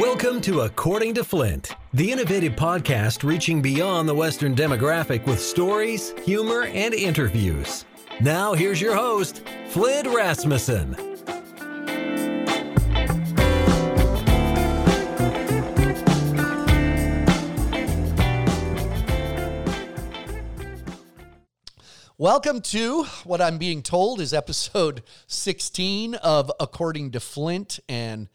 Welcome to According to Flint, the innovative podcast reaching beyond the Western demographic with stories, humor, and interviews. Now, here's your host, Flint Rasmussen. Welcome to what I'm being told is episode 16 of According to Flint, and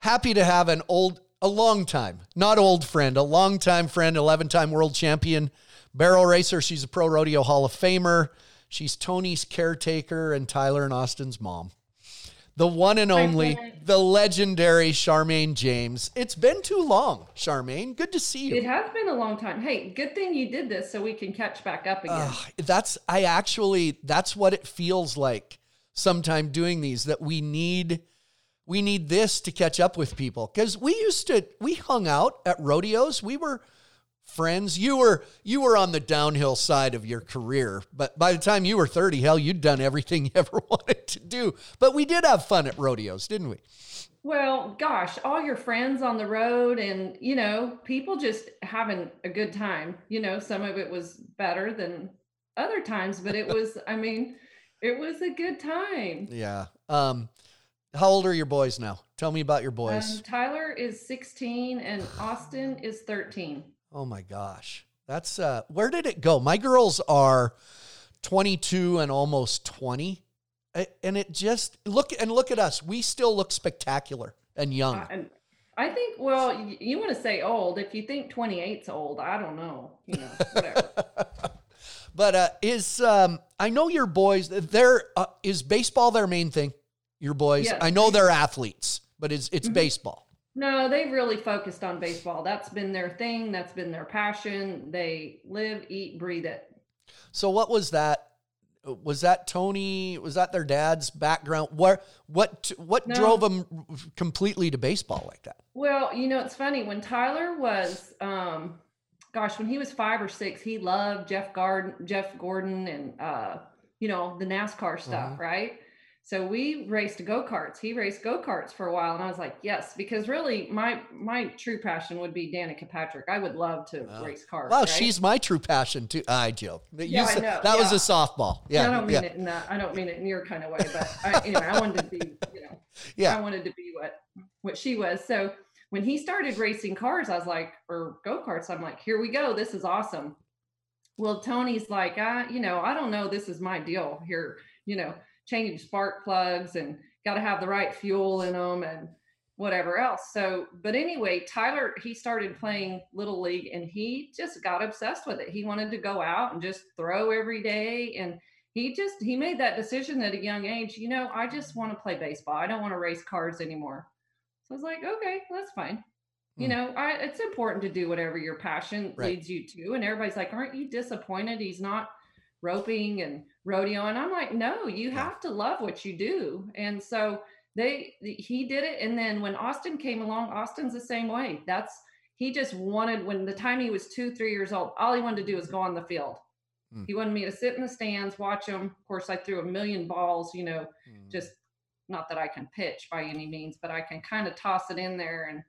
happy to have an old, a long time, not old friend, a long time friend, 11 time world champion, barrel racer. She's a pro rodeo Hall of Famer. She's Tony's caretaker and Tyler and Austin's mom the one and only, the legendary Charmayne James. It's been too long, Charmayne. Good to see you. It has been a long time. Hey, good thing you did this so we can catch back up again. Uh, that's I actually that's what it feels like sometime doing these that we need we need this to catch up with people cuz we used to we hung out at rodeos. We were friends. You were you were on the downhill side of your career, but by the time you were 30, hell, you'd done everything you ever wanted to do. But we did have fun at rodeos, didn't we? Well, gosh, all your friends on the road and, you know, people just having a good time. You know, some of it was better than other times, but it was I mean, it was a good time. Yeah. Um how old are your boys now? Tell me about your boys. Um, Tyler is 16 and Austin is 13. Oh my gosh. That's uh where did it go? My girls are 22 and almost 20. And it just look and look at us. We still look spectacular and young. Uh, and I think well, you, want to say old. If you think 28's old, I don't know, you know, whatever. but uh is um I know your boys there uh, is baseball their main thing? Your boys. Yes. I know they're athletes, but it's it's mm-hmm. baseball. No, they've really focused on baseball. That's been their thing. That's been their passion. They live, eat, breathe it. So, what was that? Was that Tony? Was that their dad's background? Where what what no. drove them completely to baseball like that? Well, you know, it's funny when Tyler was, um, gosh, when he was five or six, he loved Jeff Gordon, Jeff Gordon, and uh, you know the NASCAR stuff, uh-huh. right? So we raced go karts. He raced go karts for a while, and I was like, yes, because really, my my true passion would be Danica Patrick. I would love to race cars. Well, right? she's my true passion too. Ah, I joke. Yeah, I know. That yeah. was a softball. Yeah, I don't mean yeah. it in that. I don't mean it in your kind of way, but I, anyway, I wanted to be, you know, yeah, I wanted to be what what she was. So when he started racing cars, I was like, or go karts, I'm like, here we go. This is awesome. Well, Tony's like, I, you know, I don't know. This is my deal here. You know, changing spark plugs and got to have the right fuel in them and whatever else. So, but anyway, Tyler, he started playing Little League and he just got obsessed with it. He wanted to go out and just throw every day. And he just, he made that decision at a young age, you know, I just want to play baseball. I don't want to race cars anymore. So I was like, okay, that's fine. You hmm. know, I, it's important to do whatever your passion right. leads you to. And everybody's like, aren't you disappointed he's not roping and rodeo and i'm like no you have to love what you do. And so they he did it and then when austin came along austin's the same way. That's he just wanted when the time he was two three years old all he wanted to do was go on the field. Mm. he wanted me to sit in the stands watch him. Of course i threw a million balls you know mm. just not that i can pitch by any means but i can kind of toss it in there and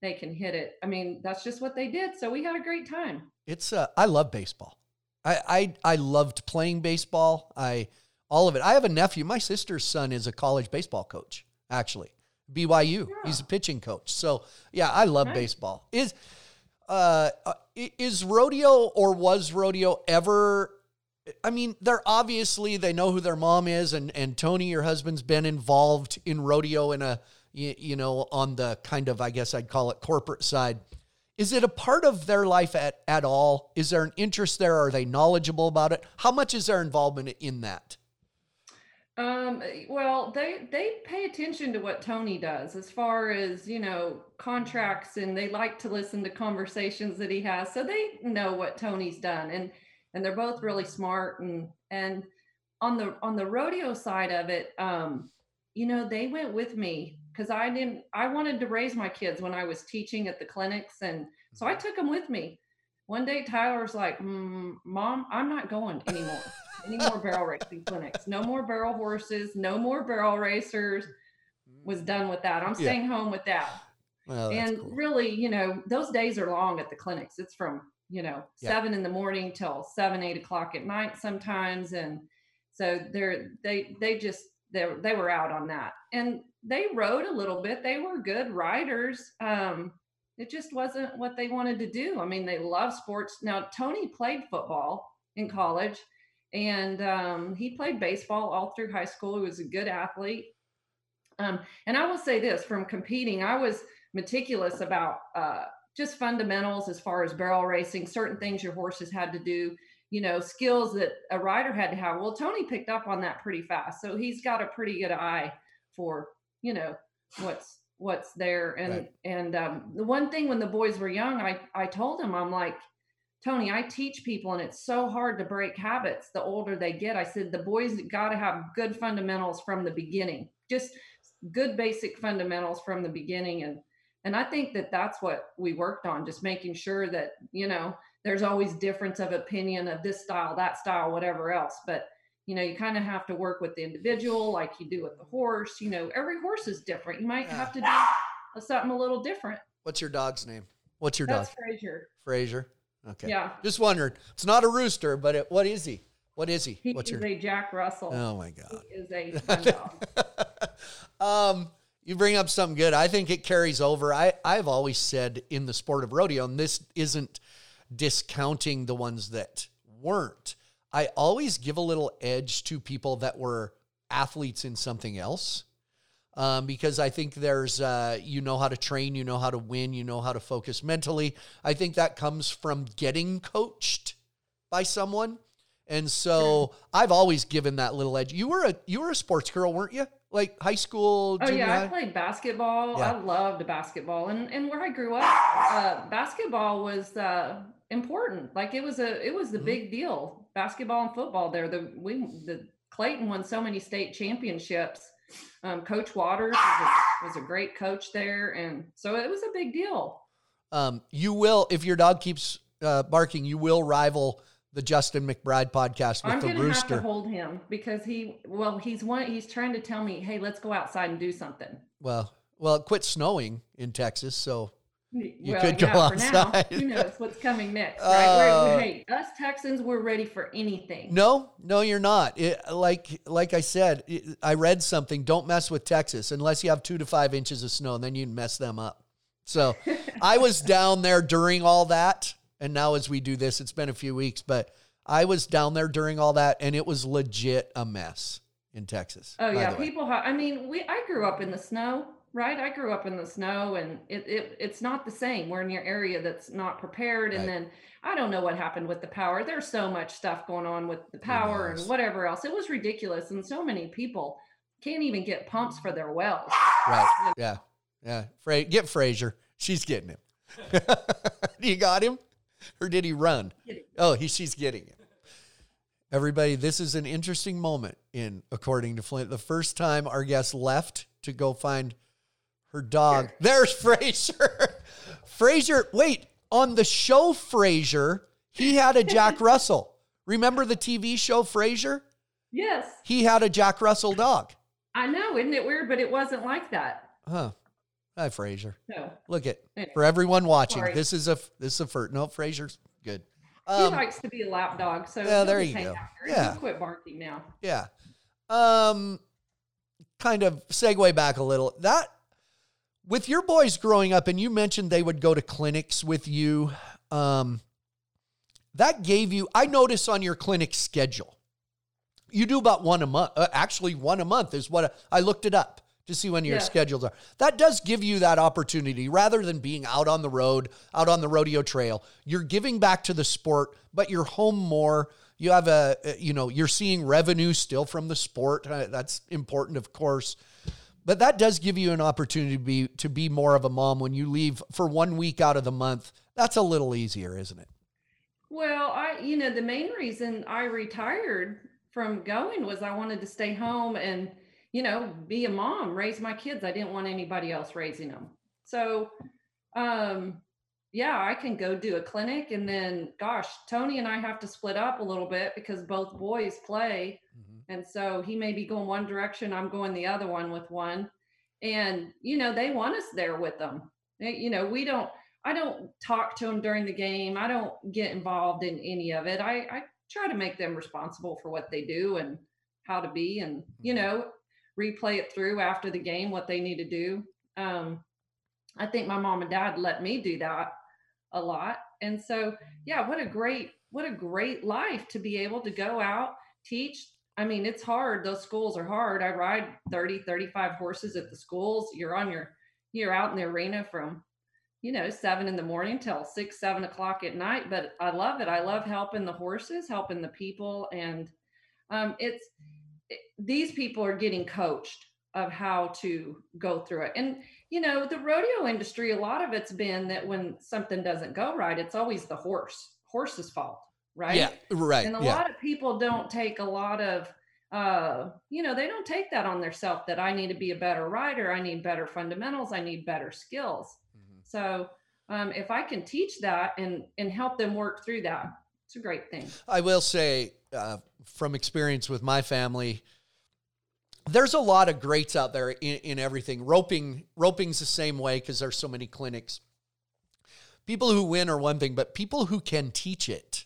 they can hit it. I mean that's just what they did so we had a great time. It's uh i love baseball I, I I loved playing baseball. I all of it. I have a nephew. My sister's son is a college baseball coach, actually. BYU. Yeah. He's a pitching coach. So yeah, I love nice. baseball. Is uh, uh is rodeo or was rodeo ever I mean, they're obviously they know who their mom is, and and Tony, your husband's been involved in rodeo in a you, you know on the kind of I guess I'd call it corporate side. Is it a part of their life at, at all? Is there an interest there? Are they knowledgeable about it? How much is their involvement in that? Um, well, they they pay attention to what Tony does as far as you know contracts, and they like to listen to conversations that he has, so they know what Tony's done, and and they're both really smart, and and on the on the rodeo side of it, um, you know, they went with me because I didn't, I wanted to raise my kids when I was teaching at the clinics. And so I mm-hmm. took them with me. One day, Tyler's like, mm, Mom, I'm not going anymore. Any more barrel racing clinics. No more barrel horses. No more barrel racers. Was done with that. I'm staying yeah. home with that. Well, and cool. really, you know, those days are long at the clinics. It's from, you know, yeah. seven in the morning till seven, eight o'clock at night sometimes. And so they're, they, they just, they, they were out on that and they rode a little bit. They were good riders. Um, it just wasn't what they wanted to do. I mean, they love sports. Now, Tony played football in college and um, he played baseball all through high school. He was a good athlete. Um, and I will say this from competing, I was meticulous about uh, just fundamentals as far as barrel racing, certain things your horses had to do, you know, skills that a rider had to have. Well, Tony picked up on that pretty fast. So he's got a pretty good eye for, you know, what's what's there. And right. and um, the one thing when the boys were young, I I told him, I'm like, Tony, I teach people and it's so hard to break habits the older they get. I said the boys got to have good fundamentals from the beginning. Just good basic fundamentals from the beginning and and i think that that's what we worked on just making sure that you know there's always difference of opinion of this style that style whatever else but you know you kind of have to work with the individual like you do with the horse you know every horse is different you might yeah. have to do something a little different what's your dog's name what's your that's dog frazier frazier okay yeah just wondering it's not a rooster but it, what is he what is he? He What's is your... a Jack Russell. Oh my God. He is a dog. um, you bring up something good. I think it carries over. I, I've always said in the sport of rodeo, and this isn't discounting the ones that weren't. I always give a little edge to people that were athletes in something else. Um, because I think there's, uh, you know how to train, you know how to win, you know how to focus mentally. I think that comes from getting coached by someone. And so I've always given that little edge. You were a you were a sports girl, weren't you? Like high school. Oh yeah, high? I played basketball. Yeah. I loved basketball, and and where I grew up, uh, basketball was uh, important. Like it was a it was the mm-hmm. big deal. Basketball and football. There, the we the Clayton won so many state championships. Um, coach Waters was a, was a great coach there, and so it was a big deal. Um, you will if your dog keeps uh, barking, you will rival the Justin McBride podcast with I'm the rooster. have to hold him because he well he's one he's trying to tell me hey let's go outside and do something. Well, well, it quit snowing in Texas, so you well, could go yeah, outside. Who knows what's coming next? Right? Uh, hey, us Texans, we're ready for anything. No, no, you're not. It, like like I said, it, I read something. Don't mess with Texas unless you have two to five inches of snow, and then you mess them up. So I was down there during all that and now as we do this, it's been a few weeks, but I was down there during all that and it was legit a mess in Texas. Oh yeah, people I mean, we I grew up in the snow, right? I grew up in the snow and it, it it's not the same. We're in your area that's not prepared and then I don't know what happened with the power. There's so much stuff going on with the power and whatever else. It was ridiculous and so many people can't even get pumps for their wells. Right. Yeah. Yeah. Fra- get Frazier. She's getting him. you got him? or did he run? Oh, he, she's getting it. Everybody, this is an interesting moment in According to Flint. The first time our guest left to go find her dog. There's Frazier. Frazier, wait, on the show Frasier, he had a Jack Russell. Remember the TV show Frasier? Yes. He had a Jack Russell dog. I know, isn't it weird? But it wasn't like that. Huh. Hi, Frazier. No. Look at for everyone watching. Sorry. This is a this is a fur. No, Frazier's good. Um, he likes to be a lap dog, so yeah, there you go. Yeah, quit barking now. Yeah. Um, kind of segue back a little. That with your boys growing up, and you mentioned they would go to clinics with you. Um, that gave you. I notice on your clinic schedule, you do about one a month. Uh, actually, one a month is what I looked it up to see when your yeah. schedules are. That does give you that opportunity rather than being out on the road, out on the rodeo trail. You're giving back to the sport, but you're home more. You have a, you know, you're seeing revenue still from the sport. Uh, that's important, of course. But that does give you an opportunity to be to be more of a mom when you leave for one week out of the month. That's a little easier, isn't it? Well, I you know, the main reason I retired from going was I wanted to stay home and you know, be a mom, raise my kids. I didn't want anybody else raising them. So, um, yeah, I can go do a clinic and then, gosh, Tony and I have to split up a little bit because both boys play. Mm-hmm. And so he may be going one direction, I'm going the other one with one. And, you know, they want us there with them. you know, we don't, I don't talk to them during the game. I don't get involved in any of it. I, I try to make them responsible for what they do and how to be and, you mm-hmm. know, replay it through after the game, what they need to do. Um, I think my mom and dad let me do that a lot. And so, yeah, what a great, what a great life to be able to go out, teach. I mean, it's hard. Those schools are hard. I ride 30, 35 horses at the schools. You're on your, you're out in the arena from, you know, seven in the morning till six, seven o'clock at night. But I love it. I love helping the horses, helping the people. And um, it's, it, these people are getting coached of how to go through it. And you know, the rodeo industry, a lot of it's been that when something doesn't go right, it's always the horse, horse's fault, right? Yeah, right. And a yeah. lot of people don't take a lot of, uh, you know, they don't take that on themselves that I need to be a better rider, I need better fundamentals, I need better skills. Mm-hmm. So um, if I can teach that and and help them work through that, it's a great thing. I will say, uh, from experience with my family there's a lot of greats out there in, in everything. Roping, roping's the same way because there's so many clinics. People who win are one thing, but people who can teach it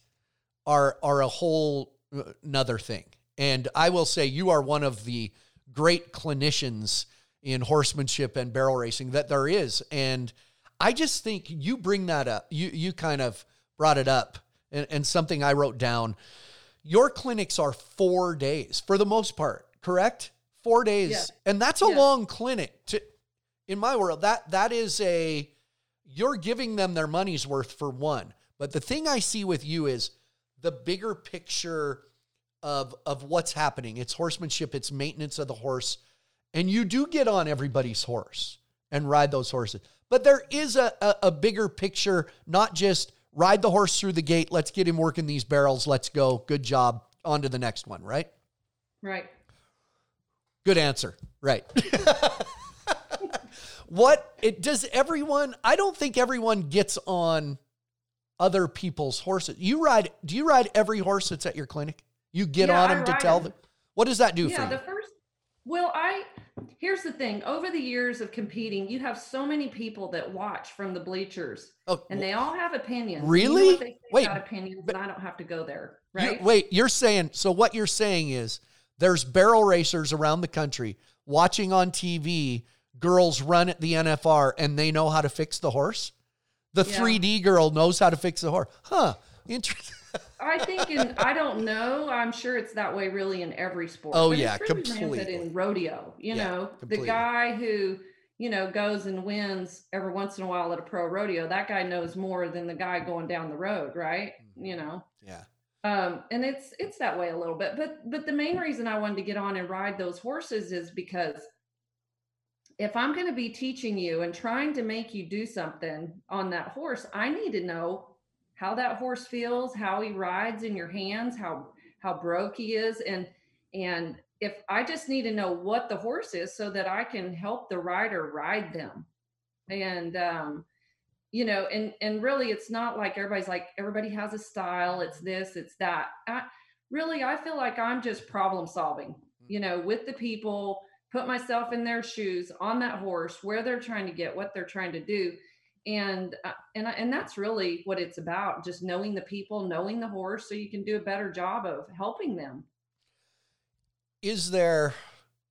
are are a whole uh, another thing. And I will say you are one of the great clinicians in horsemanship and barrel racing that there is. And I just think you bring that up. You you kind of brought it up and, and something I wrote down. Your clinics are four days for the most part, correct? four days, yeah. and that's a yeah. long clinic. To in my world, that that is a you're giving them their money's worth for one. But the thing I see with you is the bigger picture of of what's happening. It's horsemanship, it's maintenance of the horse, and you do get on everybody's horse and ride those horses. But there is a, a, a bigger picture, not just ride the horse through the gate. Let's get him working these barrels. Let's go. Good job. On to the next one, right? Right. Good answer. Right. what it does everyone I don't think everyone gets on other people's horses. You ride do you ride every horse that's at your clinic? You get yeah, on them to tell them. What does that do yeah, for you? The first well, I here's the thing. Over the years of competing, you have so many people that watch from the bleachers, oh, and they all have opinions. Really? You know wait, opinions, but I don't have to go there. Right? You, wait, you're saying so? What you're saying is there's barrel racers around the country watching on TV girls run at the NFR and they know how to fix the horse. The yeah. 3D girl knows how to fix the horse. Huh. Interesting. I think in I don't know. I'm sure it's that way really in every sport. Oh yeah, really completely. In rodeo, you yeah, know, completely. the guy who you know goes and wins every once in a while at a pro rodeo, that guy knows more than the guy going down the road, right? Mm-hmm. You know. Yeah um, and it's it's that way a little bit but but the main reason i wanted to get on and ride those horses is because if i'm going to be teaching you and trying to make you do something on that horse i need to know how that horse feels how he rides in your hands how how broke he is and and if i just need to know what the horse is so that i can help the rider ride them. And um you know and and really it's not like everybody's like everybody has a style it's this it's that. I, really i feel like i'm just problem solving you know with the people put myself in their shoes on that horse where they're trying to get what they're trying to do and uh, and and that's really what it's about just knowing the people knowing the horse so you can do a better job of helping them is there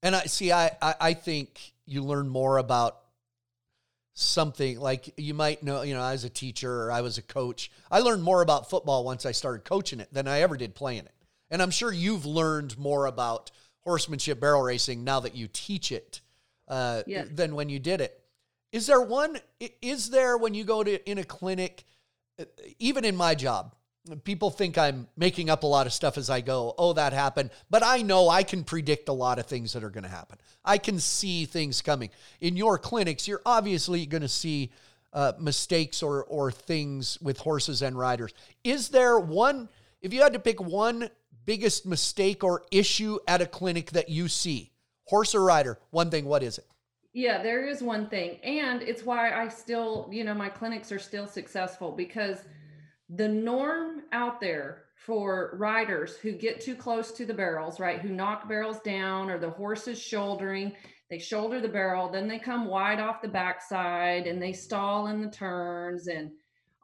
and i see i i, I think you learn more about something like you might know, you know, as a teacher or I was a coach, I learned more about football once I started coaching it than I ever did playing it. And I'm sure you've learned more about horsemanship barrel racing now that you teach it uh, yeah. than when you did it. Is there one, is there when you go to in a clinic, uh, even in my job, people think I'm making up a lot of stuff as I go. Oh, that happened. But I know I can predict a lot of things that are going to happen. I can see things coming. In your clinics, you're obviously going to see uh, mistakes or, or things with horses and riders. Is there one, if you had to pick one biggest mistake or issue at a clinic that you see, horse or rider, one thing, what is it? Yeah, there is one thing. And it's why I still, you know, my clinics are still successful because – the norm out there for riders who get too close to the barrels, right, who knock barrels down or the horse is shouldering, they shoulder the barrel, then they come wide off the backside and they stall in the turns and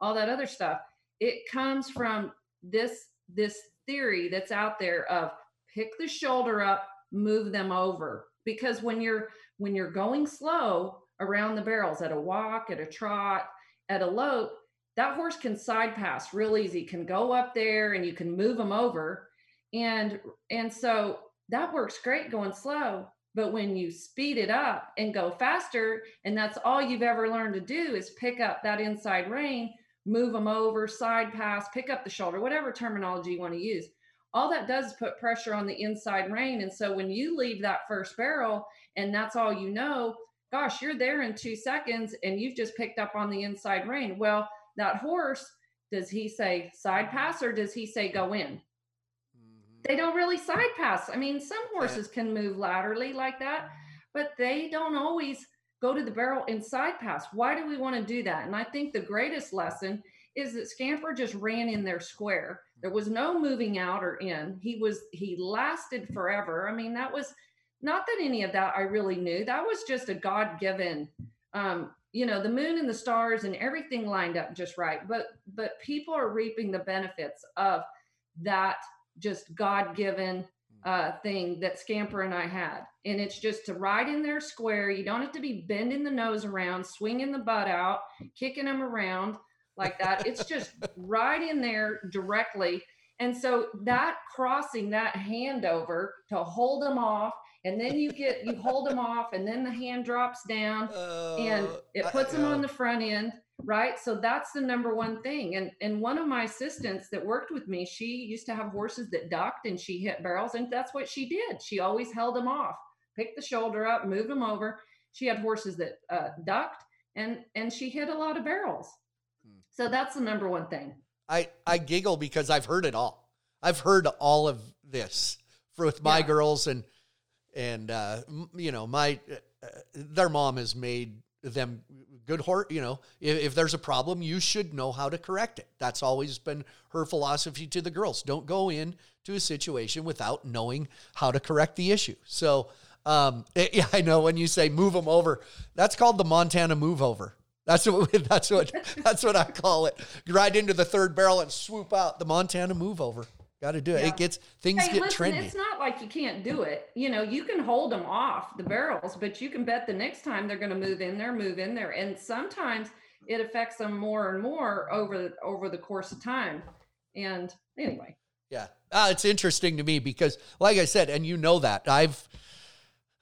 all that other stuff. It comes from this this theory that's out there of pick the shoulder up, move them over. Because when you're when you're going slow around the barrels at a walk, at a trot, at a lope, that horse can side pass real easy, can go up there and you can move them over. And and so that works great going slow. But when you speed it up and go faster, and that's all you've ever learned to do is pick up that inside rein, move them over, side pass, pick up the shoulder, whatever terminology you want to use. All that does is put pressure on the inside rein. And so when you leave that first barrel and that's all you know, gosh, you're there in two seconds and you've just picked up on the inside rein. Well, that horse, does he say side pass or does he say go in? Mm-hmm. They don't really side pass. I mean, some horses can move laterally like that, but they don't always go to the barrel and side pass. Why do we want to do that? And I think the greatest lesson is that Scamper just ran in there square. There was no moving out or in. He was he lasted forever. I mean, that was not that any of that I really knew. That was just a God given, um, you know, the moon and the stars and everything lined up just right. But but people are reaping the benefits of that just God given uh, thing that Scamper and I had. And it's just to ride in there square. You don't have to be bending the nose around, swinging the butt out, kicking them around like that. It's just right in there directly. And so that crossing that hand over to hold them off and then you get you hold them off and then the hand drops down uh, and it puts them on the front end right? So that's the number one thing. And and one of my assistants that worked with me she used to have horses that ducked and she hit barrels and that's what she did. She always held them off picked the shoulder up moved them over. She had horses that uh, ducked and and she hit a lot of barrels. Hmm. so that's the number one thing. I i giggle because i've heard it all. I've heard all of this for with my yeah. girls and and uh, you know my uh, their mom has made them good horse you know if, if, there's a problem you should know how to correct it that's always been her philosophy to the girls don't go in to a situation without knowing how to correct the issue so um, it, yeah, I know when you say move them over, that's called the Montana move over. That's what that's what that's what I call it. Ride into the third barrel and swoop out the Montana move over. Got to do it. Yeah. It gets things hey, get listen, trendy. It's not like you can't do it. You know, you can hold them off the barrels, but you can bet the next time they're going to move in there, move in there, and sometimes it affects them more and more over over the course of time. And anyway, yeah, uh, it's interesting to me because, like I said, and you know that I've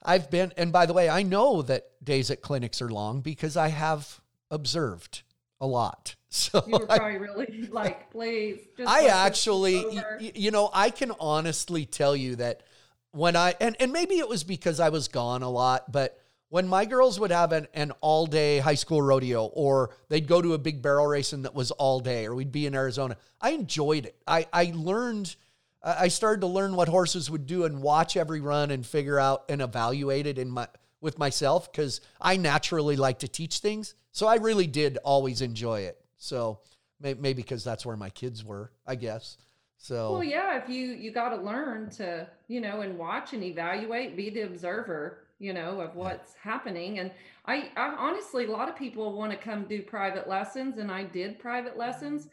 I've been, and by the way, I know that days at clinics are long because I have observed a lot. So you were probably I, really like, please. I actually, you, you know, I can honestly tell you that when I and and maybe it was because I was gone a lot, but when my girls would have an, an all day high school rodeo or they'd go to a big barrel racing that was all day or we'd be in Arizona, I enjoyed it. I, I learned, I started to learn what horses would do and watch every run and figure out and evaluate it in my, with myself because I naturally like to teach things. So I really did always enjoy it. So maybe because that's where my kids were, I guess. So well, yeah. If you you got to learn to you know and watch and evaluate, be the observer, you know, of what's yeah. happening. And I, I honestly, a lot of people want to come do private lessons, and I did private lessons.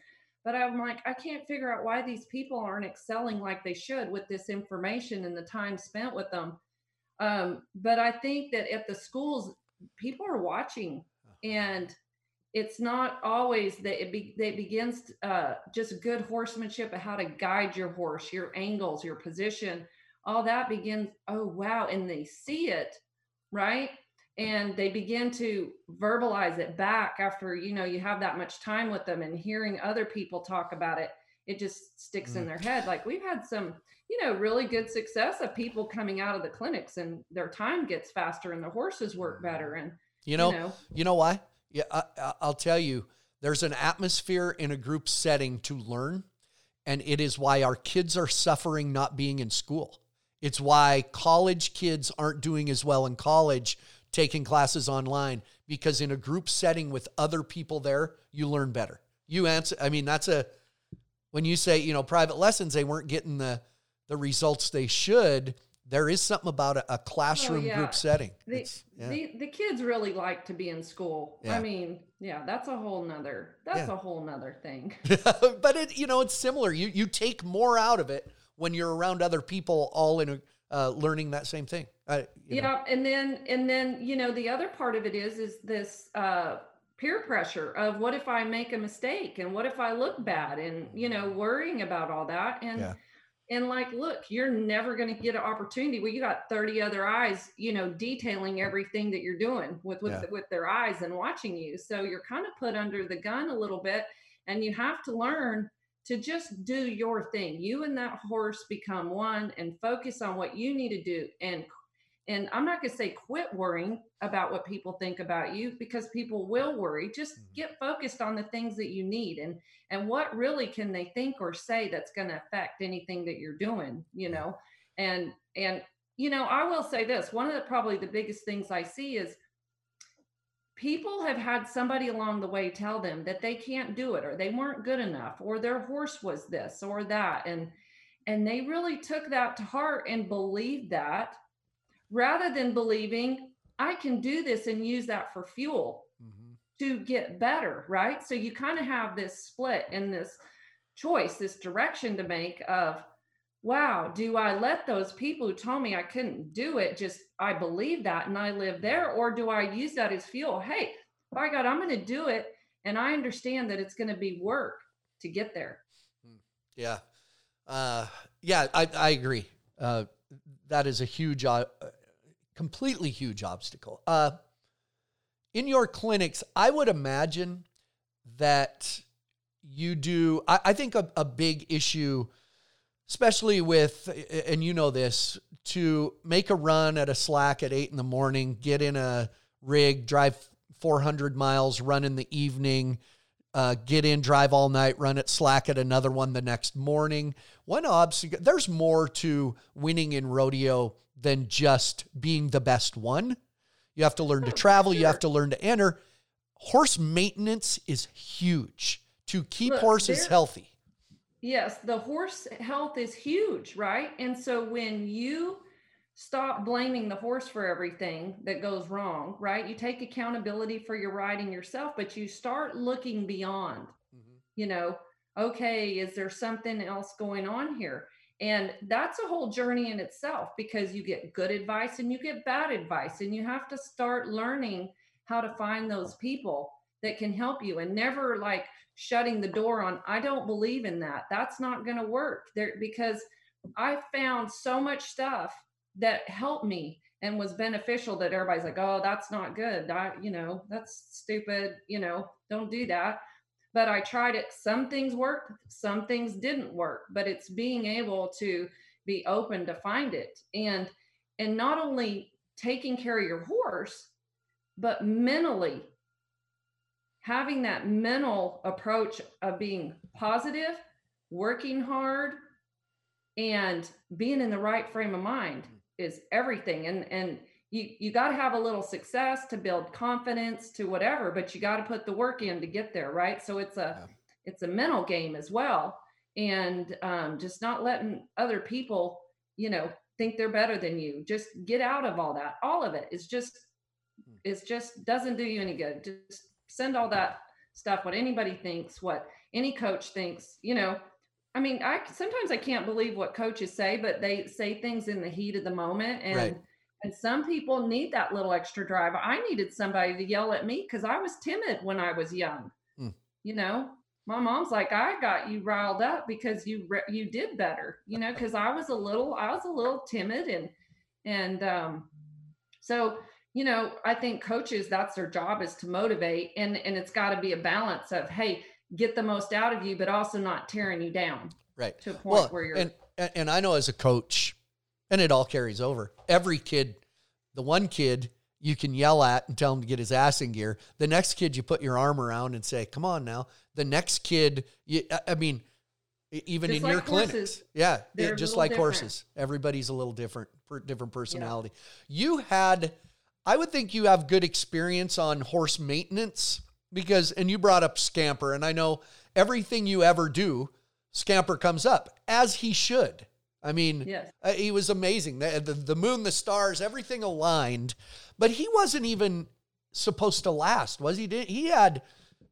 But I'm like, I can't figure out why these people aren't excelling like they should with this information and the time spent with them. Um, but I think that at the schools, people are watching uh-huh. and it's not always that it, be, that it begins uh, just good horsemanship of how to guide your horse, your angles, your position, all that begins. Oh wow, and they see it, right? And they begin to verbalize it back after you know you have that much time with them and hearing other people talk about it. It just sticks mm. in their head. Like we've had some, you know, really good success of people coming out of the clinics and their time gets faster and the horses work better. And you know, you know, you know why? Yeah, I, I'll tell you, there's an atmosphere in a group setting to learn, and it is why our kids are suffering not being in school. It's why college kids aren't doing as well in college taking classes online because in a group setting with other people there, you learn better. You answer, I mean, that's a, when you say, you know, private lessons, they weren't getting the, the results they should. There is something about a, a classroom oh, yeah. group setting. The, yeah. the, the kids really like to be in school. Yeah. I mean, yeah, that's a whole nother that's a whole nother thing. but it you know it's similar. You you take more out of it when you're around other people all in a, uh, learning that same thing. Uh, yeah, know. and then and then you know the other part of it is is this uh, peer pressure of what if I make a mistake and what if I look bad and you know worrying about all that and. And like look you're never going to get an opportunity well you got 30 other eyes you know detailing everything that you're doing with with, yeah. with their eyes and watching you so you're kind of put under the gun a little bit and you have to learn to just do your thing you and that horse become one and focus on what you need to do and and I'm not going to say quit worrying about what people think about you because people will worry. Just mm-hmm. get focused on the things that you need and and what really can they think or say that's going to affect anything that you're doing, you know. And and you know, I will say this, one of the probably the biggest things I see is people have had somebody along the way tell them that they can't do it or they weren't good enough or their horse was this or that and and they really took that to heart and believed that rather than believing I can do this and use that for fuel mm-hmm. to get better, right? So you kind of have this split and this choice, this direction to make of, wow, do I let those people who told me I couldn't do it just, I believe that and I live there, or do I use that as fuel? Hey, by God, I'm going to do it. And I understand that it's going to be work to get there. Hmm. Yeah. Uh, yeah, I, I agree. Uh, that is a huge uh, completely huge obstacle. Uh, in your clinics, I would imagine that you do, I, I think a, a big issue, especially with, and you know this, to make a run at a slack at eight in the morning, get in a rig, drive 400 miles, run in the evening, uh, get in, drive all night, run at slack at another one the next morning. One obstacle, there's more to winning in rodeo than just being the best one. You have to learn to travel, you have to learn to enter. Horse maintenance is huge to keep Look, horses healthy. Yes, the horse health is huge, right? And so when you stop blaming the horse for everything that goes wrong, right? You take accountability for your riding yourself, but you start looking beyond. Mm-hmm. You know, okay, is there something else going on here? And that's a whole journey in itself because you get good advice and you get bad advice. And you have to start learning how to find those people that can help you and never like shutting the door on, I don't believe in that. That's not going to work there because I found so much stuff that helped me and was beneficial that everybody's like, oh, that's not good. I, you know, that's stupid. You know, don't do that but I tried it. Some things worked, some things didn't work, but it's being able to be open to find it and and not only taking care of your horse, but mentally having that mental approach of being positive, working hard, and being in the right frame of mind mm-hmm. is everything. And and you you got to have a little success to build confidence to whatever but you got to put the work in to get there right? So it's a yeah. it's a mental game as well. And um, just not letting other people you know think they're better than you. Just get out of all that. All of it is just hmm. is just doesn't do you any good. Just send all that stuff what anybody thinks what any coach thinks you know? I mean i sometimes i can't believe what coaches say but they say things in the heat of the moment and right and some people need that little extra drive. I needed somebody to yell at me because I was timid when I was young. Mm. You know, my mom's like, I got you riled up because you re- you did better. You know, because I was a little I was a little timid and and um, so you know I think coaches that's their job is to motivate and and it's got to be a balance of hey get the most out of you but also not tearing you down right to a point well, where you're and and I know as a coach and it all carries over. Every kid, the one kid you can yell at and tell him to get his ass in gear. The next kid you put your arm around and say, "Come on now." The next kid, you, I mean, even just in like your horses. clinics, yeah, it, just like different. horses. Everybody's a little different, different personality. Yeah. You had, I would think you have good experience on horse maintenance because, and you brought up Scamper, and I know everything you ever do, Scamper comes up as he should. I mean, yes. uh, he was amazing. The, the, the moon, the stars, everything aligned. But he wasn't even supposed to last, was he? Did he had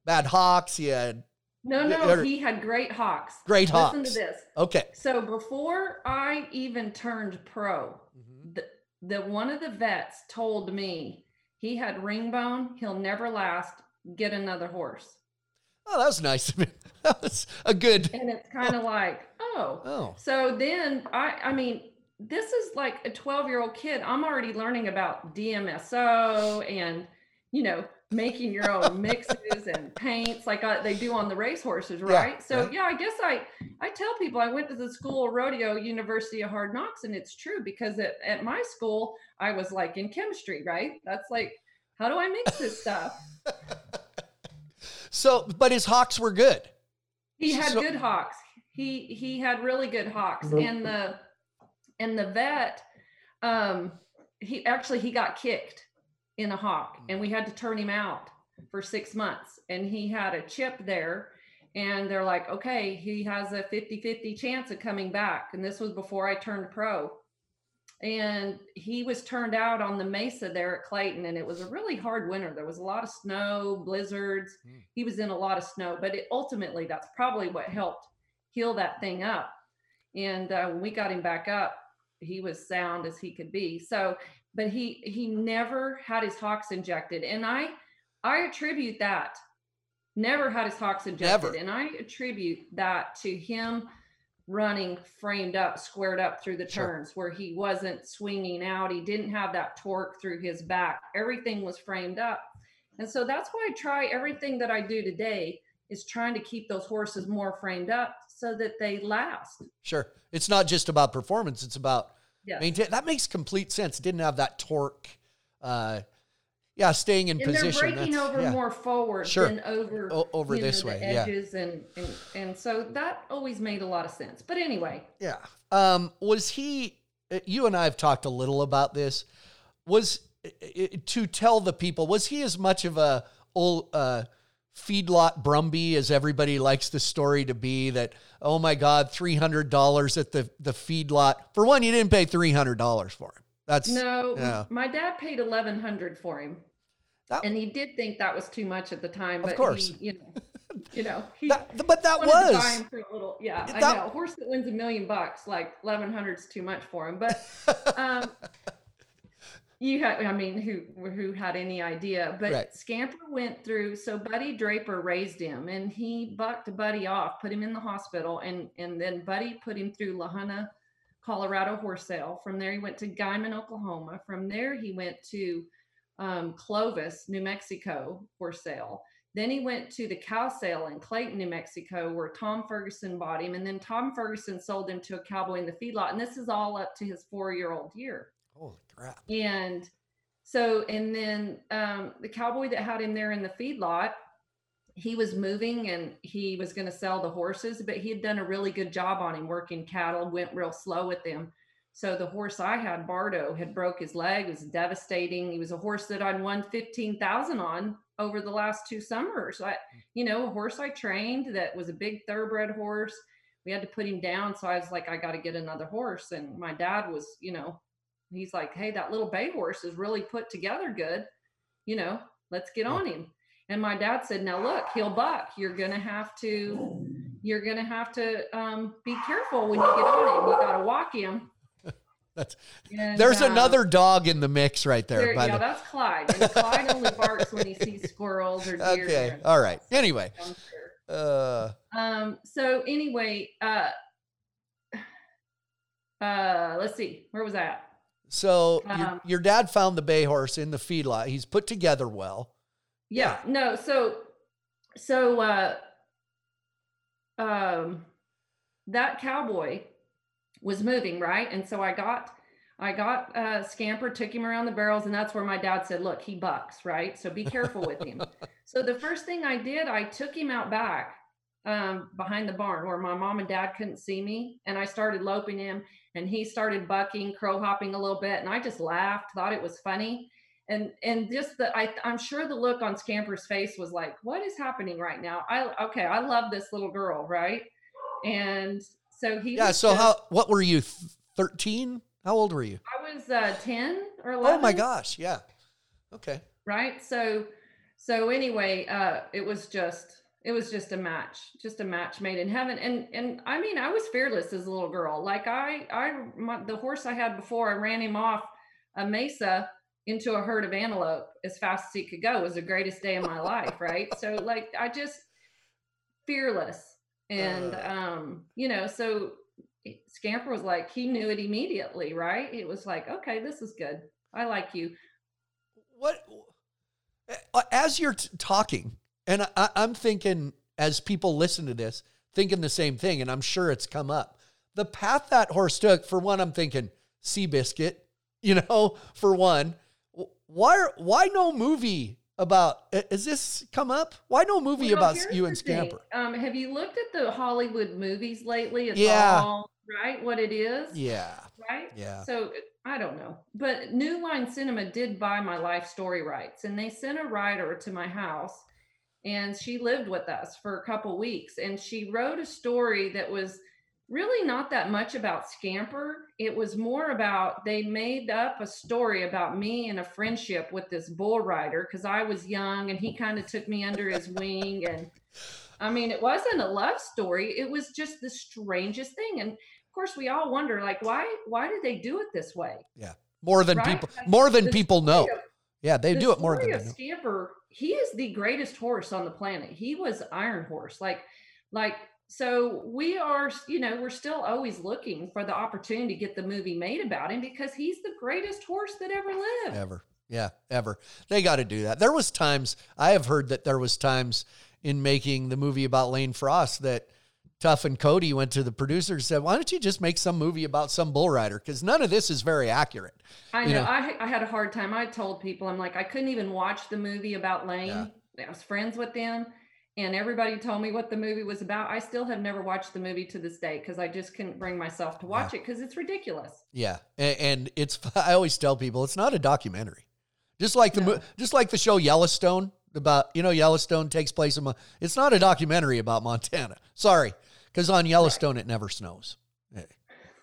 bad hocks? He had no, no, he had great hocks. Great hocks. Listen to this. Okay. So before I even turned pro, mm-hmm. the, the one of the vets told me he had ringbone. He'll never last. Get another horse. Oh, that was nice of him. That was a good. And it's kind of like, oh. Oh. So then I, I mean, this is like a 12 year old kid. I'm already learning about DMSO and, you know, making your own mixes and paints like uh, they do on the racehorses, right? Yeah, so yeah. yeah, I guess I I tell people I went to the school of rodeo, University of Hard Knocks, and it's true because at, at my school I was like in chemistry, right? That's like how do I mix this stuff? so, but his hocks were good. He had so, good hocks. He he had really good hocks, mm-hmm. and the and the vet, um, he actually he got kicked in a hock and we had to turn him out for six months and he had a chip there and they're like okay he has a 50-50 chance of coming back and this was before i turned pro and he was turned out on the mesa there at clayton and it was a really hard winter. There was a lot of snow blizzards. Mm. he was in a lot of snow but it, ultimately that's probably what helped heal that thing up. And uh, when we got him back up he was sound as he could be. So but he he never had his hocks injected and i i attribute that never had his hocks injected. Never. and i attribute that to him running framed up squared up through the turns sure. where he wasn't swinging out he didn't have that torque through his back everything was framed up and so that's why i try everything that i do today is trying to keep those horses more framed up so that they last sure it's not just about performance it's about yeah. Maintain, that makes complete sense. Didn't have that torque. Uh, yeah, staying in and position. They're breaking over yeah. more forward sure. than over o- over this know, way. edges yeah. and, and and so that always made a lot of sense. But anyway. Yeah. Um, was he? Uh, you and I have talked a little about this. Was to tell the people? Was he as much of a old? Uh, feedlot Brumby as everybody likes the story to be that oh my god $300 at the the feedlot for one you didn't pay $300 for him that's no yeah. my dad paid 1100 for him that, and he did think that was too much at the time but of course he, you know you know he that, but that was for a little yeah that, i know a horse that wins a million bucks like 1100 is too much for him but um you had i mean who who had any idea but right. scamper went through so buddy draper raised him and he bucked buddy off put him in the hospital and and then buddy put him through la junta colorado horse sale. From there he went to guymon oklahoma. From there he went to um, clovis new mexico horse sale. Then he went to the cow sale in clayton new mexico where tom ferguson bought him. And then tom ferguson sold him to a cowboy in the feedlot. And this is all up to his four year old year. Holy crap. And so, and then um, the cowboy that had him there in the feedlot, he was moving and he was going to sell the horses, but he had done a really good job on him working cattle, went real slow with them. So the horse I had, Bardo, had broke his leg. It was devastating. He was a horse that I'd won 15,000 on over the last two summers. I, you know, a horse I trained that was a big thoroughbred horse. We had to put him down. So I was like, I got to get another horse. And my dad was, you know, he's like, Hey, that little bay horse is really put together good. You know, let's get on him. And my dad said, Now look, he'll buck. You're gonna have to you're gonna have to um, be careful when you get on him. You gotta walk him. That's and, there's uh, another dog in the mix right there. there yeah, the... that's Clyde. And Clyde only barks when he sees squirrels or deer. Okay, all right. Anyway, uh, um. So anyway, uh, uh, let's see, where was that? So um, your, your dad found the bay horse in the feedlot. He's put together well. Yeah. No. So so uh, um, that cowboy was moving right, and so I got I got uh, Scamper, took him around the barrels, and that's where my dad said, "Look, he bucks, right? So be careful with him." so the first thing I did, I took him out back um, behind the barn where my mom and dad couldn't see me, and I started loping him and he started bucking, crow hopping a little bit, and I just laughed, thought it was funny. And and just the I I'm sure the look on Scamper's face was like, what is happening right now? I okay, I love this little girl, right? And So he. Yeah. So just, how? What were you? Thirteen? How old were you? I was uh, ten or eleven. Oh my gosh! Yeah. Okay. Right. So, so anyway, uh, it was just it was just a match, just a match made in heaven. And and I mean, I was fearless as a little girl. Like I I my, the horse I had before, I ran him off a mesa into a herd of antelope as fast as he could go. It was the greatest day of my life, right? So like I just fearless. And uh. um, you know, so Scamper was like, he knew it immediately, right? It was like, okay, this is good. I like you. What as you're t- talking, and I, I'm thinking, as people listen to this, thinking the same thing, and I'm sure it's come up. The path that horse took, for one, I'm thinking Seabiscuit, you know, for one. Why, why no movie about, has this come up? Why no movie well, about you and Scamper? Um, have you looked at the Hollywood movies lately? It's yeah. All, right, what it is? Yeah. Right? Yeah. So I don't know. But New Line Cinema did buy my life story rights and they sent a writer to my house and she lived with us for a couple weeks and she wrote a story that was really not that much about scamper. It was more about they made up a story about me and a friendship with this bull rider because i was young and he kind of took me under his wing and i mean it wasn't a love story. It was just the strangest thing. And of course we all wonder like why why did they do it this way? Yeah. More than right? people more than people know. of, yeah they do it more than of scamper he is the greatest horse on the planet. He was Iron Horse. Like, like, so we are, you know, we're still always looking for the opportunity to get the movie made about him because he's the greatest horse that ever lived. Ever. Yeah, ever. They got to do that. There was times I have heard that there was times in making the movie about Lane Frost that Tuff and Cody went to the producers and said, "Why don't you just make some movie about some bull rider? Because none of this is very accurate." I know. You know? I, I had a hard time. I told people, I'm like, I couldn't even watch the movie about Lane. Yeah. I was friends with them, and everybody told me what the movie was about. I still have never watched the movie to this day because I just couldn't bring myself to watch yeah. it because it's ridiculous. Yeah, and, and, it's. I always tell people it's not a documentary, just like the no. just like the show Yellowstone about you know Yellowstone takes place in. It's not a documentary about Montana. Sorry because on Yellowstone it never snows, eh,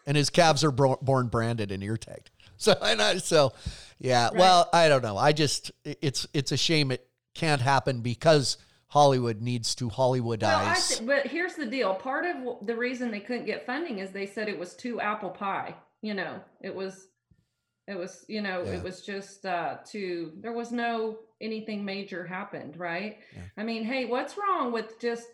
and his calves are born branded and ear tagged. So and I, so yeah. Right. Well, I don't know. I just it's it's a shame it can't happen because Hollywood needs to Hollywoodize. Well, th- but here's the deal. Part of the reason they couldn't get funding is they said it was too apple pie. You know, it was, it was, you know, yeah. it was just uh, too. There was no anything major happened, right? Yeah. I mean, hey, what's wrong with just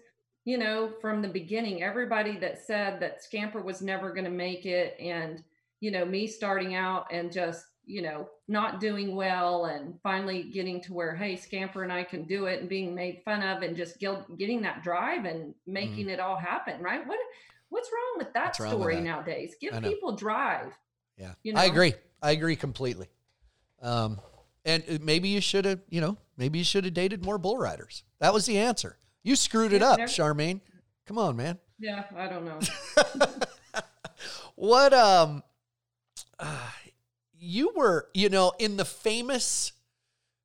you know, from the beginning, everybody that said that Scamper was never going to make it, and, you know, me starting out and just, you know, not doing well and finally getting to where, hey, Scamper and I can do it and being made fun of and just getting that drive and mm-hmm. making mm. it all happen, right? What What's wrong with that wrong story with that? nowadays? Give people drive. Yeah. You know? I agree. I agree completely. Um, and maybe you should have, you know, maybe you should have dated more bull riders. That was the answer. You screwed it up, never- Charmayne. Come on, man. Yeah, I don't know. what um uh, you were, you know, in the famous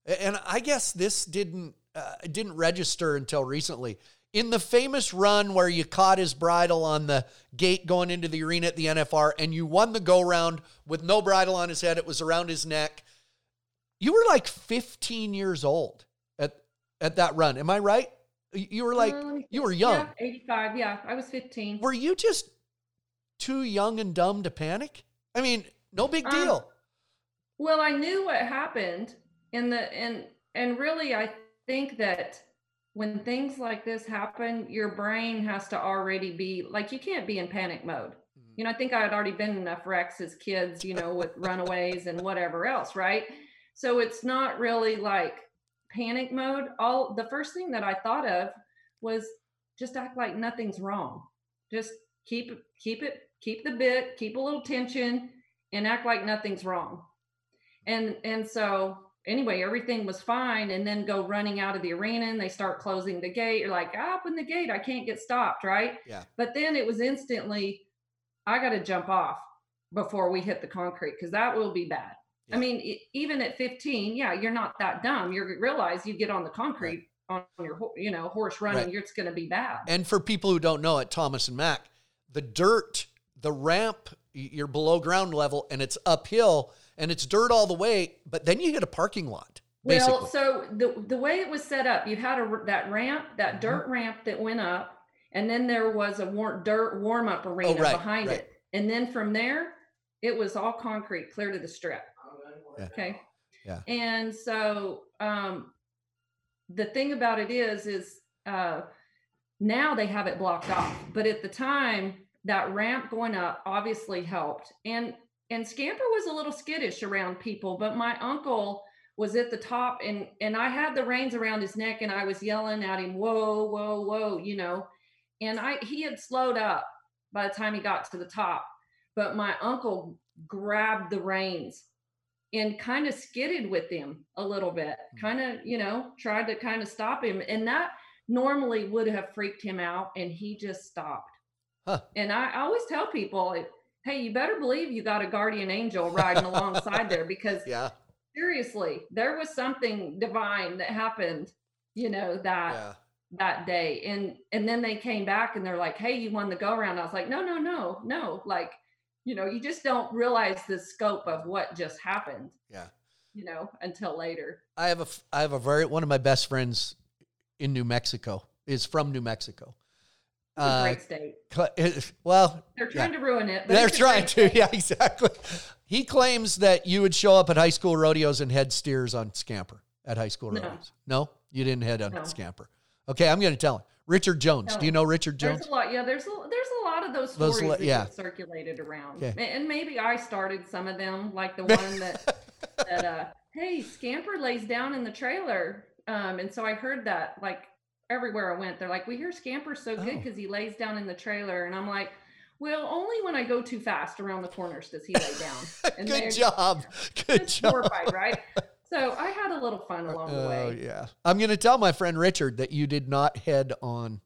and I guess this didn't uh, didn't register until recently. In the famous run where you caught his bridle on the gate going into the arena at the NFR and you won the go round with no bridle on his head, it was around his neck. You were like 15 years old at at that run. Am I right? You were like, um, you were young. Yeah, 85. Yeah, I was 15. Were you just too young and dumb to panic? I mean, no big um, deal. Um, well, I knew what happened in the and and really I think that when things like this happen, your brain has to already be like you can't be in panic mode. Mm-hmm. You know, I think I had already been enough wrecks as kids, you know, with runaways and whatever else, right? So it's not really like panic mode, all the first thing that I thought of was just act like nothing's wrong. Just keep keep it keep the bit, keep a little tension and act like nothing's wrong. And and so anyway, everything was fine and then go running out of the arena and they start closing the gate. You're like, open the gate, I can't get stopped, right? Yeah. But then it was instantly I got to jump off before we hit the concrete because that will be bad. Yeah. I mean, even at 15, yeah, you're not that dumb. You realize you get on the concrete right. on your, you know, horse running, right. it's going to be bad. And for people who don't know it, Thomas and Mack, the dirt, the ramp, you're below ground level and it's uphill and it's dirt all the way, but then you hit a parking lot. Basically. Well, so the the way it was set up, you had a that ramp, that mm-hmm. dirt ramp that went up, and then there was a war, dirt warm up arena oh, right, behind right. it, and then from there, it was all concrete, clear to the strip. Yeah. Okay. Yeah. And so um, the thing about it is, is uh, now they have it blocked off, but at the time, that ramp going up obviously helped, and and Scamper was a little skittish around people, but my uncle was at the top and and I had the reins around his neck and I was yelling at him, whoa, whoa, whoa, you know. And I he had slowed up by the time he got to the top. But my uncle grabbed the reins and kind of skidded with him a little bit, hmm. kind of, you know, tried to kind of stop him. And that normally would have freaked him out and he just stopped. Huh. And I, I always tell people, hey, you better believe you got a guardian angel riding alongside there because yeah. seriously there was something divine that happened you know that yeah. that day. And and then they came back and they're like hey you won the go around i was like no no no no. Like you know you just don't realize the scope of what just happened yeah. you know until later. I have a i have a very one of my best friends in new mexico is from new mexico uh, great state. Well, they're trying yeah. to ruin it. they're trying to. State. Yeah, exactly. He claims that you would show up at high school rodeos and head steers on Scamper at high school no. rodeos. No, you didn't head on no. Scamper. Okay, I'm going to tell him. Richard Jones. No. Do you know Richard Jones? There's a lot. Yeah, there's a, there's a lot of those stories those, that yeah. circulated around, okay. and maybe I started some of them, like the one that that uh, hey, Scamper lays down in the trailer, um, and so I heard that like everywhere I went, they're like, we hear Scamper's so good because oh. he lays down in the trailer. And I'm like, well, only when I go too fast around the corners does he lay down. And good job. Good job. Horrified, right? So I had a little fun uh, along the oh, way. Oh, yeah. I'm going to tell my friend Richard that you did not head on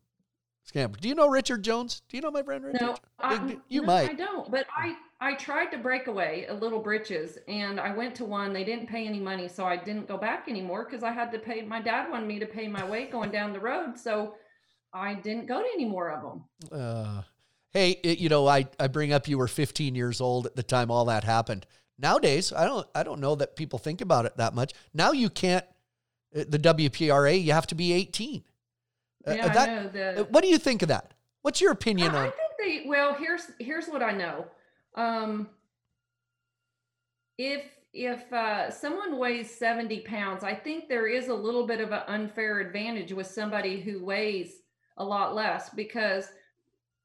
Scamper. Do you know Richard Jones? Do you know my friend Richard? No, I, you no, might. I don't, but I I tried to break away a little britches and I went to one. They didn't pay any money, so I didn't go back anymore because I had to pay. My dad wanted me to pay my way going down the road, so I didn't go to any more of them. Uh, hey, it, you know, I I bring up you were 15 years old at the time all that happened. Nowadays, I don't I don't know that people think about it that much. Now you can't. Uh, the WPRA, you have to be 18. Uh, yeah, uh, that, I know. The, what do you think of that? What's your opinion I, on? I think they. Well, here's here's what I know. Um, if if uh, someone weighs 70 pounds, I think there is a little bit of an unfair advantage with somebody who weighs a lot less because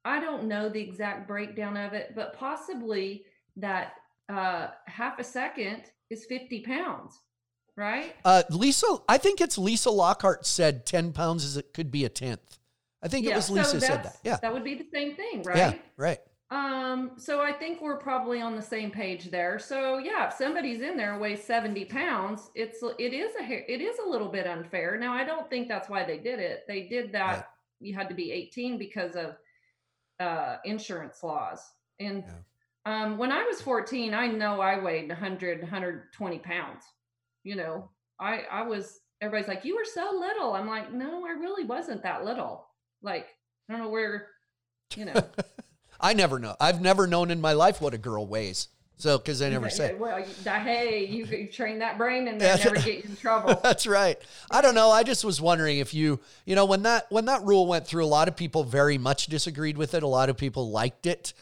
I don't know the exact breakdown of it, but possibly that uh, half a second is 50 pounds, right? Uh, Lisa, I think it's Lisa Lockhart said 10 pounds is it could be a tenth. I think yeah, it was Lisa so said that. Yeah. That would be the same thing, right? Yeah, right. Um, so I think we're probably on the same page there. So yeah, if somebody's in there weighs 70 pounds, it's it is a it is a little bit unfair. Now I don't think that's why they did it. They did that right. you had to be 18 because of uh insurance laws. And yeah. um when I was 14, I know I weighed 100 120 pounds. You know, I I was everybody's like, "You were so little." I'm like, "No, I really wasn't that little." Like, I don't know where, you know. I never know. I've never known in my life what a girl weighs. So, because I never say. Well, hey, you, you train that brain and they never get you in trouble. That's right. I don't know. I just was wondering if you, you know, when that when that rule went through, a lot of people very much disagreed with it. A lot of people liked it.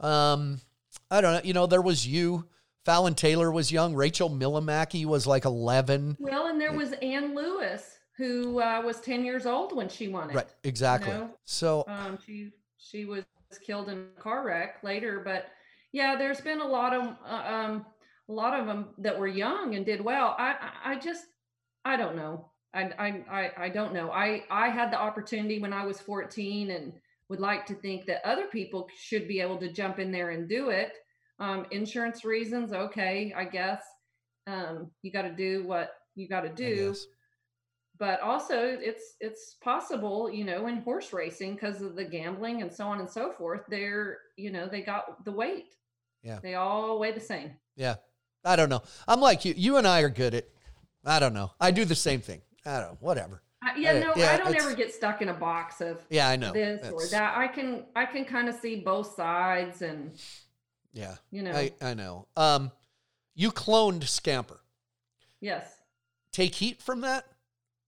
Um, I don't know. You know, there was you. Fallon Taylor was young. Rachel Myllymaki was like eleven. Well, and there was Ann Lewis who uh, was ten years old when she won it. Right. Exactly. You know? So um, she she was killed in a car wreck later. But yeah, there's been a lot of uh, um, a lot of them that were young and did well. I I just I don't know. I I I don't know. I I had the opportunity when I was 14 and would like to think that other people should be able to jump in there and do it. Um, insurance reasons, okay, I guess. Um, you got to do what you got to do but also it's it's possible you know in horse racing because of the gambling and so on and so forth they're you know they got the weight. Yeah. They all weigh the same. Yeah. I don't know. I'm like you you and i are good at i don't know. I do the same thing. I don't know whatever. Uh, yeah, no, yeah, I don't ever get stuck in a box of yeah, I know. this or that. I can I can kind of see both sides and yeah, you know, I I know. Um, you cloned Scamper. Yes. Take heat from that.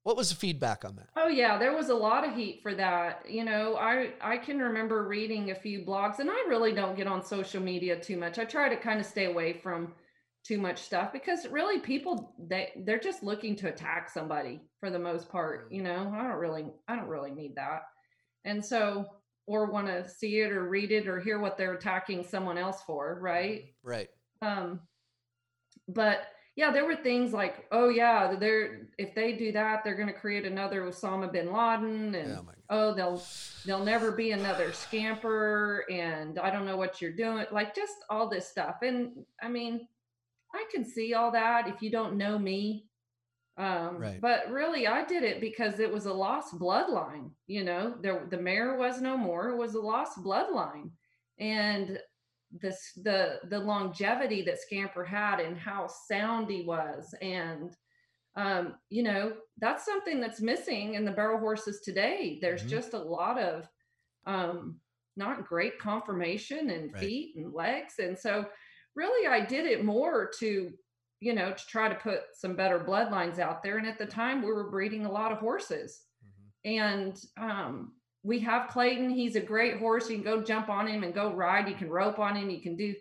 What was the feedback on that? Oh yeah, there was a lot of heat for that. You know, I I can remember reading a few blogs and I really don't get on social media too much. I try to kind of stay away from too much stuff because really people they they're just looking to attack somebody for the most part, you know. I don't really I don't really need that. And so or want to see it or read it or hear what they're attacking someone else for, right? Right. Um but yeah, there were things like, oh yeah, they're if they do that, they're going to create another Osama bin Laden, and oh, oh, they'll they'll never be another scamper, and I don't know what you're doing, like just all this stuff. And I mean, I can see all that if you don't know me. Um, right. But really, I did it because it was a lost bloodline. You know, there the mayor was no more; it was a lost bloodline, and this the the longevity that Scamper had and how sound he was and um, you know that's something that's missing in the barrel horses today there's mm-hmm. just a lot of um, not great conformation and right. feet and legs and so really i did it more to you know to try to put some better bloodlines out there and at the time we were breeding a lot of horses mm-hmm. and um, we have Clayton. He's a great horse. You can go jump on him and go ride. You can rope on him. You can do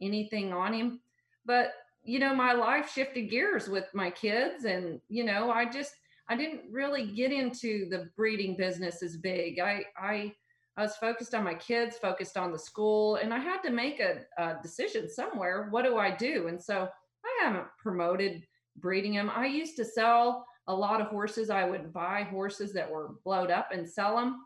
anything on him. But, you know, my life shifted gears with my kids. And, you know, I just, I didn't really get into the breeding business as big. I, I, I was focused on my kids, focused on the school, and I had to make a, a decision somewhere. What do I do? And so I haven't promoted breeding them. I used to sell a lot of horses. I would buy horses that were blowed up and sell them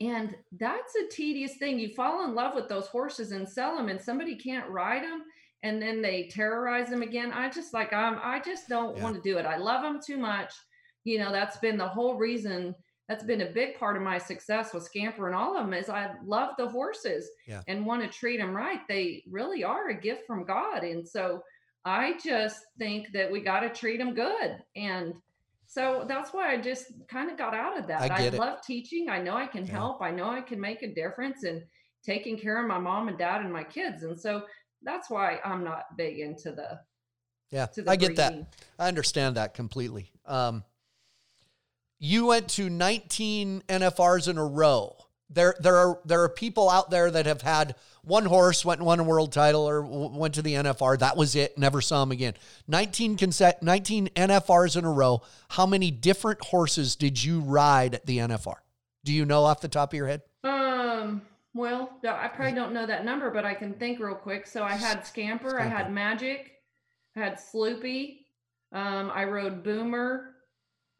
and that's a tedious thing. You fall in love with those horses and sell them, and somebody can't ride them, and then they terrorize them again. I just like I'm. I just don't yeah. want to do it. I love them too much. You know, that's been the whole reason. That's been a big part of my success with Scamper and all of them is I love the horses yeah. and want to treat them right. They really are a gift from God, and so I just think that we got to treat them good and so that's why I just kind of got out of that. I, I love teaching. I know I can yeah. help. I know I can make a difference in taking care of my mom and dad and my kids. And so that's why I'm not big into the yeah. The I get breeding. that. I understand that completely. Um, you went to 19 NFRs in a row. There, there are there are people out there that have had one horse went and won a world title or went to the NFR. That was it. Never saw him again. 19 conset, 19 NFRs in a row. How many different horses did you ride at the NFR? Do you know off the top of your head? Um. Well, I probably don't know that number, but I can think real quick. So I had Scamper, Scamper. I had Magic, I had Sloopy, um, I rode Boomer,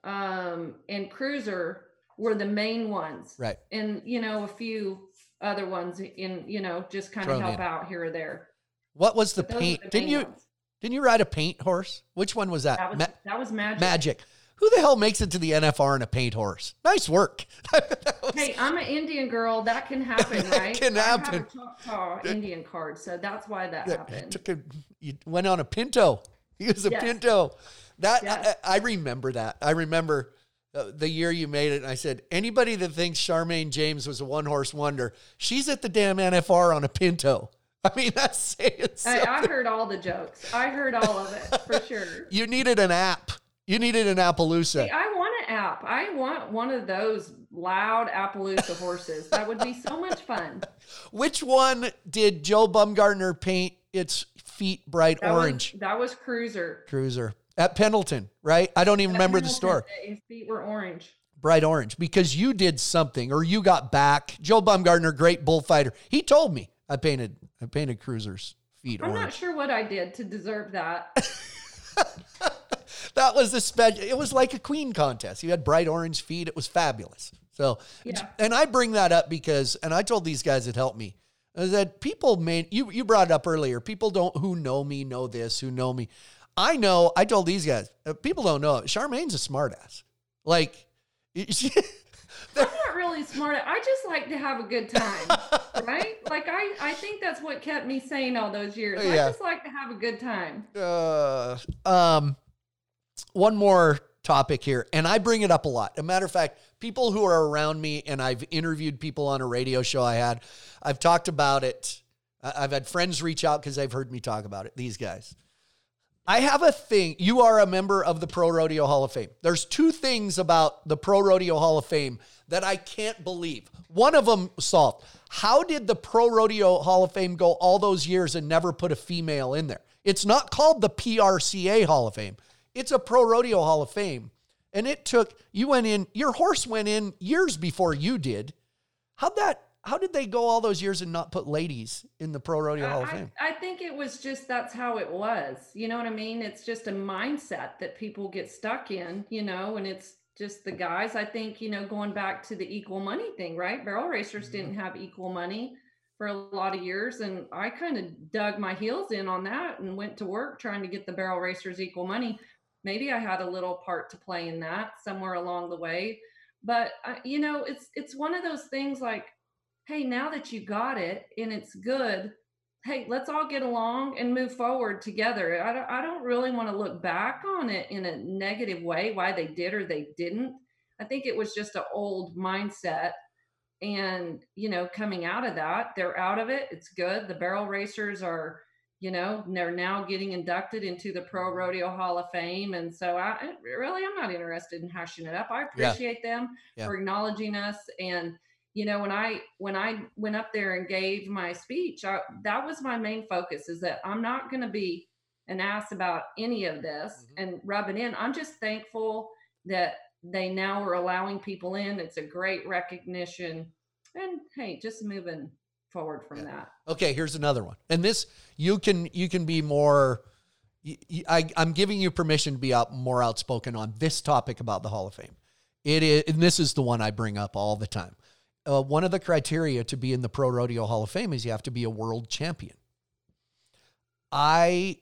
um, and Cruiser were the main ones. Right. And you know, a few other ones in, you know, just kind of help in. out here or there. What was the paint? The didn't you ones. didn't you ride a paint horse? Which one was that? That was, Ma- that was magic. Magic. Who the hell makes it to the NFR in a paint horse? Nice work. was... Hey, I'm an Indian girl. That can happen, right? can happen. I have a Choctaw Indian card, so that's why that happened. Took a, you went on a Pinto. He was a yes. Pinto. That yes. I, I remember that. I remember Uh, the year you made it, and I said, anybody that thinks Charmayne James was a one horse wonder, she's at the damn NFR on a Pinto. I mean, that's saying I, I, heard all the jokes. I heard all of it for sure. you needed an app. You needed an Appaloosa. Hey, I want an app. I want one of those loud Appaloosa horses. That would be so much fun. Which one did Joe Baumgartner paint its feet bright that orange? Was, that was Cruiser. Cruiser at Pendleton, right? I don't even at remember Pendleton, the store. His feet were orange. Bright orange because you did something or you got back. Joe Baumgartner, great bullfighter. He told me I painted I painted Cruiser's feet. I'm orange. not sure what I did to deserve that. that was the special. It was like a queen contest. You had bright orange feet. It was fabulous. So, yeah. and I bring that up because, and I told these guys that helped me that people may you you brought it up earlier. People don't who know me know this, who know me. I know, I told these guys, uh, people don't know, Charmayne's a smartass. Like, she, I'm not really smart. I just like to have a good time, right? Like I, I think that's what kept me sane all those years. Yeah. I just like to have a good time. Uh, um, one more topic here, and I bring it up a lot. a matter of fact, people who are around me, and I've interviewed people on a radio show I had, I've talked about it. I've had friends reach out because they've heard me talk about it. These guys. I have a thing. You are a member of the Pro Rodeo Hall of Fame. There's two things about the Pro Rodeo Hall of Fame that I can't believe. One of them solved. How did the Pro Rodeo Hall of Fame go all those years and never put a female in there? It's not called the PRCA Hall of Fame. It's a Pro Rodeo Hall of Fame. And it took, you went in, your horse went in years before you did. How'd that, how did they go all those years and not put ladies in the Pro Rodeo Hall of Fame? I, I think it was just that's how it was. You know what I mean? It's just a mindset that people get stuck in, you know, and it's just the guys. I think, you know, going back to the equal money thing, right? Barrel racers mm-hmm. didn't have equal money for a lot of years. And I kind of dug my heels in on that and went to work trying to get the barrel racers equal money maybe I had a little part to play in that somewhere along the way. But uh, you know, it's it's one of those things like, hey, now that you got it and it's good, hey, let's all get along and move forward together. I don't, I don't really want to look back on it in a negative way, why they did or they didn't. I think it was just an old mindset. And, you know, coming out of that, they're out of it. It's good. The barrel racers are you know they're now getting inducted into the pro rodeo hall of fame and so i really i'm not interested in hashing it up i appreciate yeah. them yeah. for acknowledging us and you know when i when i went up there and gave my speech I, that was my main focus is that i'm not going to be an ass about any of this mm-hmm. and rub it in i'm just thankful that they now are allowing people in it's a great recognition and hey just moving forward from yeah. that. Okay, here's another one. And this you can you can be more I, I'm giving you permission to be out more outspoken on this topic about the Hall of Fame. It is, and this is the one I bring up all the time. Uh, one of the criteria to be in the Pro Rodeo Hall of Fame is you have to be a world champion. I,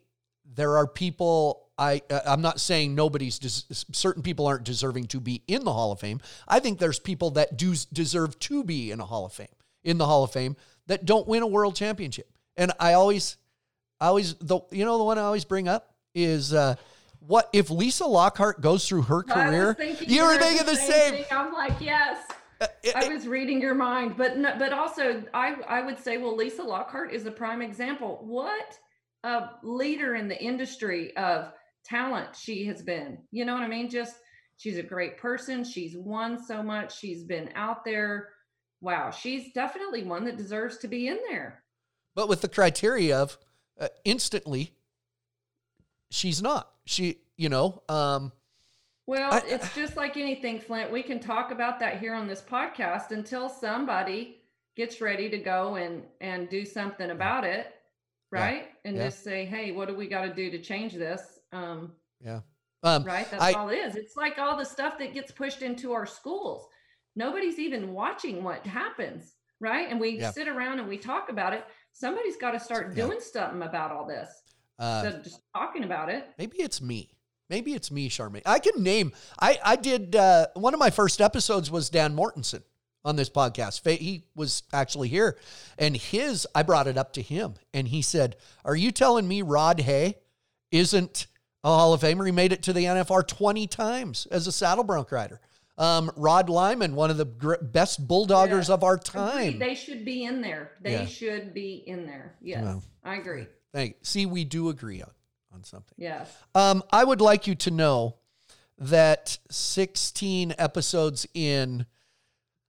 there are people. I, uh, I'm not saying nobody's des- certain people aren't deserving to be in the Hall of Fame. I think there's people that do deserve to be in a Hall of Fame, in the Hall of Fame that don't win a world championship. And I always, I always, the you know the one I always bring up is uh, what if Lisa Lockhart goes through her career? You were thinking the same. same. I'm like, yes. Uh, it, I was reading your mind, but no, but also I I would say, well, Lisa Lockhart is a prime example. What a leader in the industry of talent she has been. You know what I mean? Just she's a great person. She's won so much. She's been out there wow, she's definitely one that deserves to be in there. But with the criteria of uh, instantly, she's not. She, you know, um, well, I, it's just like anything, Flint. We can talk about that here on this podcast until somebody gets ready to go and and do something about it, right? Yeah, and yeah. just say, "Hey, what do we got to do to change this?" Um, yeah. Um, right. That's I, all it is. It's like all the stuff that gets pushed into our schools nobody's even watching what happens right and we yeah. sit around and we talk about it somebody's got to start doing something about all this uh, instead of just talking about it maybe it's me maybe it's me charmayne i can name i i did uh, one of my first episodes was dan mortensen on this podcast he was actually here and his i brought it up to him and he said are you telling me rod hay isn't a hall of famer he made it to the nfr 20 times as a saddle bronc rider um, Rod Lyman, one of the gr- best bulldoggers yeah. of our time. They should be in there. They yeah. should be in there. Yes, well, I agree. Thank. See, we do agree on on something. Yes. Um, I would like you to know that 16 episodes in,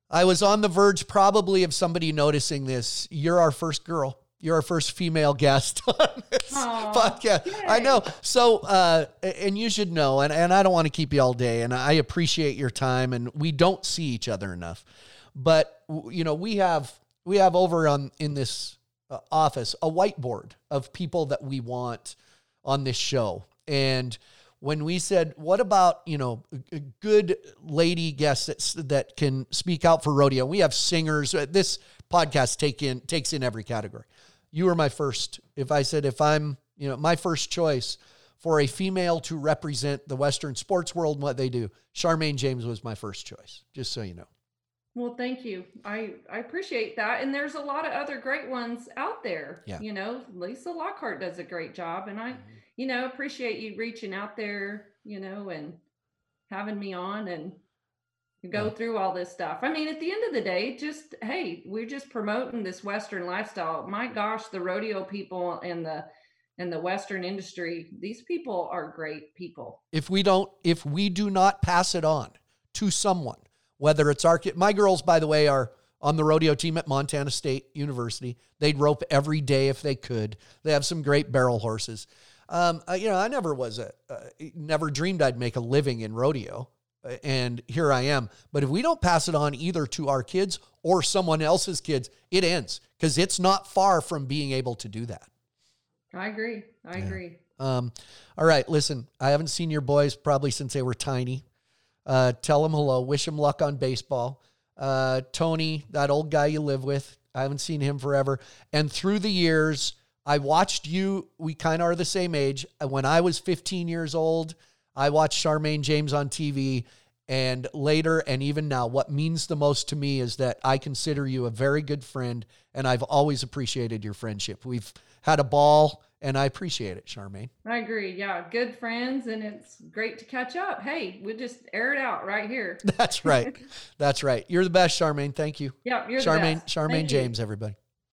I was on the verge probably of somebody noticing this. You're our first girl. You're our first female guest on this Aww, podcast. Yay. I know. So, uh, and you should know, and, and I don't want to keep you all day, and I appreciate your time, and we don't see each other enough. But, you know, we have, we have over on in this uh, office a whiteboard of people that we want on this show. And when we said, what about, you know, a good lady guests that, that can speak out for rodeo, we have singers. Uh, this podcast take in, takes in every category you were my first. If I said, if I'm, you know, my first choice for a female to represent the Western sports world and what they do, Charmayne James was my first choice, just so you know. Well, thank you. I, I appreciate that. And there's a lot of other great ones out there. Yeah. You know, Lisa Lockhart does a great job. And I, mm-hmm. you know, appreciate you reaching out there, you know, and having me on and go yeah. through all this stuff. I mean, at the end of the day, just hey, we're just promoting this Western lifestyle. My gosh, the rodeo people and the and the Western industry, these people are great people. If we don't, if we do not pass it on to someone, whether it's our my girls, by the way, are on the rodeo team at Montana State University. They'd rope every day if they could. They have some great barrel horses. Um, you know, I never was a, uh, never dreamed I'd make a living in rodeo and here I am. But if we don't pass it on either to our kids or someone else's kids, it ends because it's not far from being able to do that. I agree. I yeah. agree. Um, all right, listen, I haven't seen your boys probably since they were tiny. Uh, tell him hello. Wish him luck on baseball. Uh, Tony, that old guy you live with, I haven't seen him forever. And through the years, I watched you. We kind of are the same age. When I was 15 years old, I watched Charmayne James on TV. And later, and even now, what means the most to me is that I consider you a very good friend, and I've always appreciated your friendship. We've had a ball, and I appreciate it, Charmayne. I agree. Yeah, good friends, and it's great to catch up. Hey, we just air it out right here. That's right. That's right. You're the best, Charmayne. Thank you. Yeah, you're Charmayne. the best. Charmayne Thank James, you. everybody.